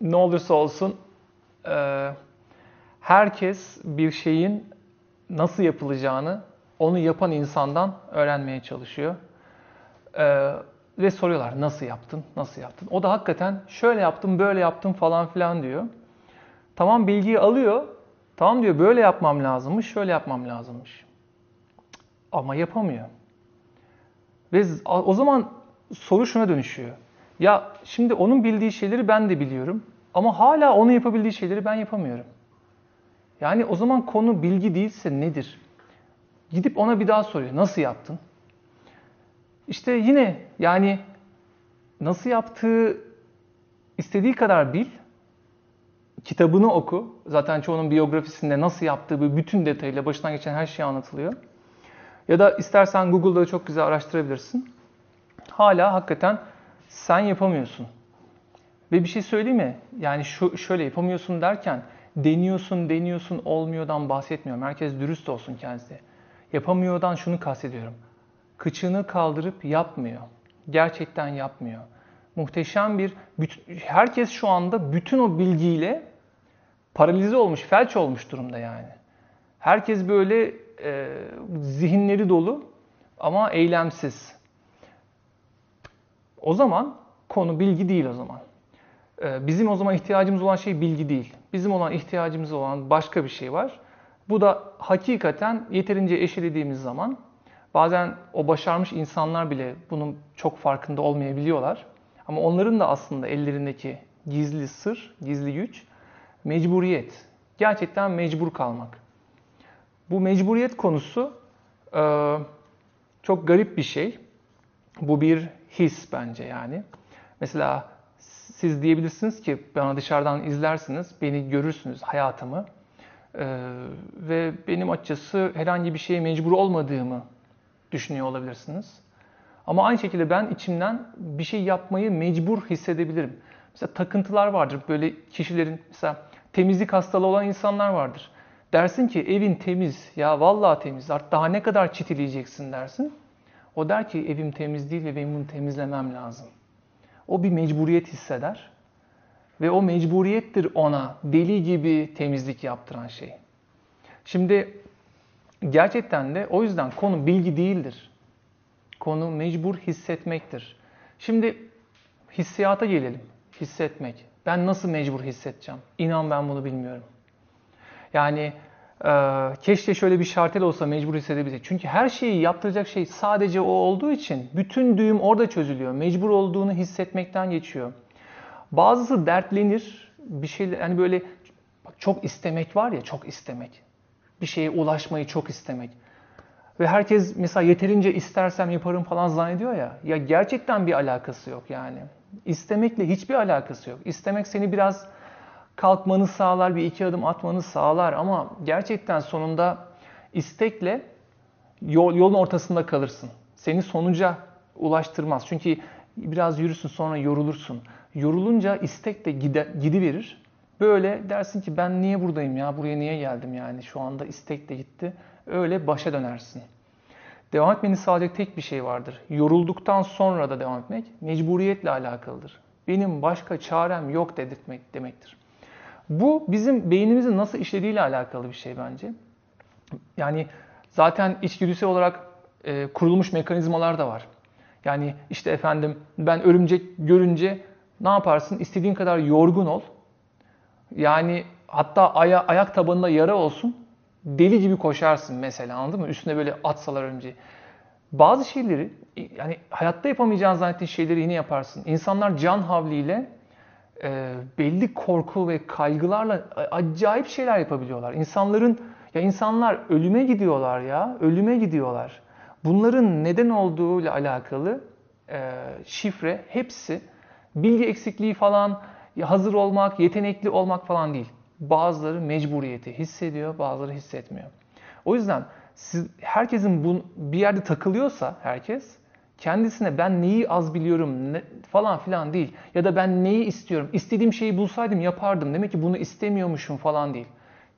ne olursa olsun e, herkes bir şeyin nasıl yapılacağını onu yapan insandan öğrenmeye çalışıyor. E, ve soruyorlar nasıl yaptın, nasıl yaptın? O da hakikaten şöyle yaptım, böyle yaptım falan filan diyor. Tamam bilgiyi alıyor. Tamam diyor böyle yapmam lazımmış, şöyle yapmam lazımmış. Ama yapamıyor. Ve o zaman soru şuna dönüşüyor. Ya şimdi onun bildiği şeyleri ben de biliyorum. Ama hala onun yapabildiği şeyleri ben yapamıyorum. Yani o zaman konu bilgi değilse nedir? Gidip ona bir daha soruyor. Nasıl yaptın? İşte yine yani nasıl yaptığı istediği kadar bil. Kitabını oku. Zaten çoğunun biyografisinde nasıl yaptığı bütün detayıyla başından geçen her şey anlatılıyor. Ya da istersen Google'da çok güzel araştırabilirsin. Hala hakikaten sen yapamıyorsun. Ve bir şey söyleyeyim mi? Yani şu şöyle yapamıyorsun derken deniyorsun, deniyorsun, olmuyordan bahsetmiyorum. Herkes dürüst olsun kendisi. Yapamıyordan şunu kastediyorum. Kıçını kaldırıp yapmıyor. Gerçekten yapmıyor. Muhteşem bir, herkes şu anda bütün o bilgiyle paralize olmuş, felç olmuş durumda yani. Herkes böyle e, zihinleri dolu ama eylemsiz. O zaman konu bilgi değil o zaman. E, bizim o zaman ihtiyacımız olan şey bilgi değil. Bizim olan ihtiyacımız olan başka bir şey var. Bu da hakikaten yeterince eşelediğimiz zaman bazen o başarmış insanlar bile bunun çok farkında olmayabiliyorlar. Ama onların da aslında ellerindeki gizli sır, gizli güç mecburiyet. Gerçekten mecbur kalmak. Bu mecburiyet konusu e, çok garip bir şey. Bu bir his bence yani. Mesela siz diyebilirsiniz ki bana dışarıdan izlersiniz, beni görürsünüz, hayatımı. Ee, ve benim açıkçası herhangi bir şeye mecbur olmadığımı düşünüyor olabilirsiniz. Ama aynı şekilde ben içimden bir şey yapmayı mecbur hissedebilirim. Mesela takıntılar vardır. Böyle kişilerin mesela temizlik hastalığı olan insanlar vardır. Dersin ki evin temiz. Ya vallahi temiz. Artık daha ne kadar çitileyeceksin dersin. O der ki evim temiz değil ve benim bunu temizlemem lazım. O bir mecburiyet hisseder. Ve o mecburiyettir ona deli gibi temizlik yaptıran şey. Şimdi gerçekten de o yüzden konu bilgi değildir. Konu mecbur hissetmektir. Şimdi hissiyata gelelim. Hissetmek. Ben nasıl mecbur hissedeceğim? İnan ben bunu bilmiyorum. Yani keşke şöyle bir şartel olsa mecbur hissedebilsek. Çünkü her şeyi yaptıracak şey sadece o olduğu için bütün düğüm orada çözülüyor. Mecbur olduğunu hissetmekten geçiyor. Bazısı dertlenir. Bir şey yani böyle çok istemek var ya çok istemek. Bir şeye ulaşmayı çok istemek. Ve herkes mesela yeterince istersem yaparım falan zannediyor ya. Ya gerçekten bir alakası yok yani. İstemekle hiçbir alakası yok. İstemek seni biraz kalkmanı sağlar, bir iki adım atmanı sağlar ama gerçekten sonunda istekle yol, yolun ortasında kalırsın. Seni sonuca ulaştırmaz. Çünkü biraz yürürsün sonra yorulursun. Yorulunca istek de gide, gidiverir. Böyle dersin ki ben niye buradayım ya, buraya niye geldim yani şu anda istek de gitti. Öyle başa dönersin. Devam etmenin sağlayacak tek bir şey vardır. Yorulduktan sonra da devam etmek mecburiyetle alakalıdır. Benim başka çarem yok dedirtmek demektir. Bu bizim beynimizin nasıl işlediğiyle alakalı bir şey bence. Yani zaten içgüdüsel olarak e, kurulmuş mekanizmalar da var. Yani işte efendim ben örümcek görünce ne yaparsın? İstediğin kadar yorgun ol. Yani hatta aya, ayak tabanında yara olsun. Deli gibi koşarsın mesela anladın mı? Üstüne böyle atsalar örümceği. Bazı şeyleri yani hayatta yapamayacağın zannettiğin şeyleri yine yaparsın. İnsanlar can havliyle e, belli korku ve kaygılarla acayip şeyler yapabiliyorlar. İnsanların ya insanlar ölüme gidiyorlar ya, ölüme gidiyorlar. Bunların neden olduğuyla alakalı e, şifre hepsi bilgi eksikliği falan, hazır olmak, yetenekli olmak falan değil. Bazıları mecburiyeti hissediyor, bazıları hissetmiyor. O yüzden siz herkesin bu bir yerde takılıyorsa herkes kendisine ben neyi az biliyorum ne, falan filan değil. Ya da ben neyi istiyorum. İstediğim şeyi bulsaydım yapardım. Demek ki bunu istemiyormuşum falan değil.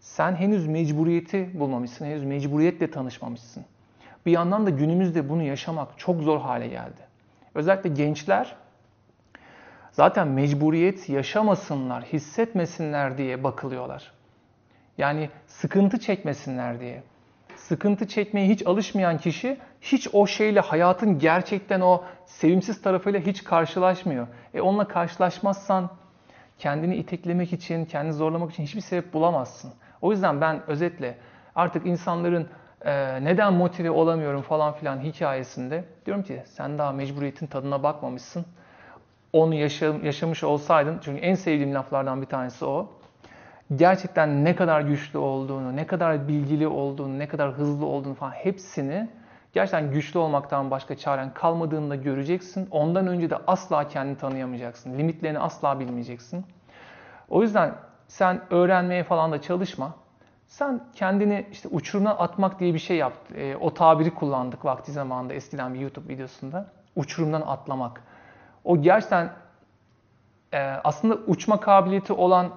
Sen henüz mecburiyeti bulmamışsın. Henüz mecburiyetle tanışmamışsın. Bir yandan da günümüzde bunu yaşamak çok zor hale geldi. Özellikle gençler zaten mecburiyet yaşamasınlar, hissetmesinler diye bakılıyorlar. Yani sıkıntı çekmesinler diye. Sıkıntı çekmeye hiç alışmayan kişi hiç o şeyle hayatın gerçekten o sevimsiz tarafıyla hiç karşılaşmıyor. E onunla karşılaşmazsan kendini iteklemek için, kendini zorlamak için hiçbir sebep bulamazsın. O yüzden ben özetle artık insanların e, neden motive olamıyorum falan filan hikayesinde diyorum ki sen daha mecburiyetin tadına bakmamışsın. Onu yaşam, yaşamış olsaydın, çünkü en sevdiğim laflardan bir tanesi o. Gerçekten ne kadar güçlü olduğunu, ne kadar bilgili olduğunu, ne kadar hızlı olduğunu falan hepsini gerçekten güçlü olmaktan başka çaren kalmadığını da göreceksin. Ondan önce de asla kendini tanıyamayacaksın. Limitlerini asla bilmeyeceksin. O yüzden sen öğrenmeye falan da çalışma. Sen kendini işte uçurumdan atmak diye bir şey yaptın. E, o tabiri kullandık vakti zamanında eskiden bir YouTube videosunda. Uçurumdan atlamak. O gerçekten e, aslında uçma kabiliyeti olan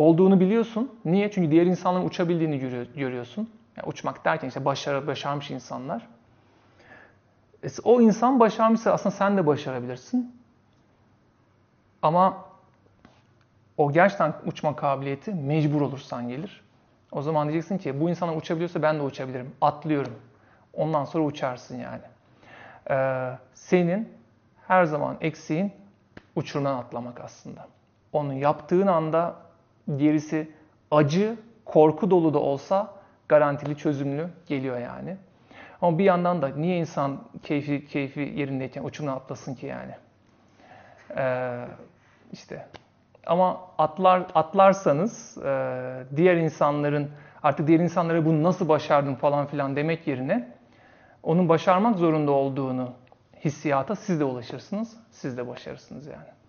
olduğunu biliyorsun. Niye? Çünkü diğer insanların uçabildiğini görüyorsun. Yani uçmak derken işte başarı, başarmış insanlar. E, o insan başarmışsa aslında sen de başarabilirsin. Ama o gerçekten uçma kabiliyeti mecbur olursan gelir. O zaman diyeceksin ki bu insana uçabiliyorsa ben de uçabilirim. Atlıyorum. Ondan sonra uçarsın yani. Ee, senin her zaman eksiğin uçurumdan atlamak aslında. Onu yaptığın anda gerisi acı, korku dolu da olsa garantili çözümlü geliyor yani. Ama bir yandan da niye insan keyfi keyfi yerindeyken uçurumdan atlasın ki yani? Ee, işte ama atlar atlarsanız e, diğer insanların artık diğer insanlara bunu nasıl başardın falan filan demek yerine onun başarmak zorunda olduğunu hissiyata siz de ulaşırsınız, siz de başarırsınız yani.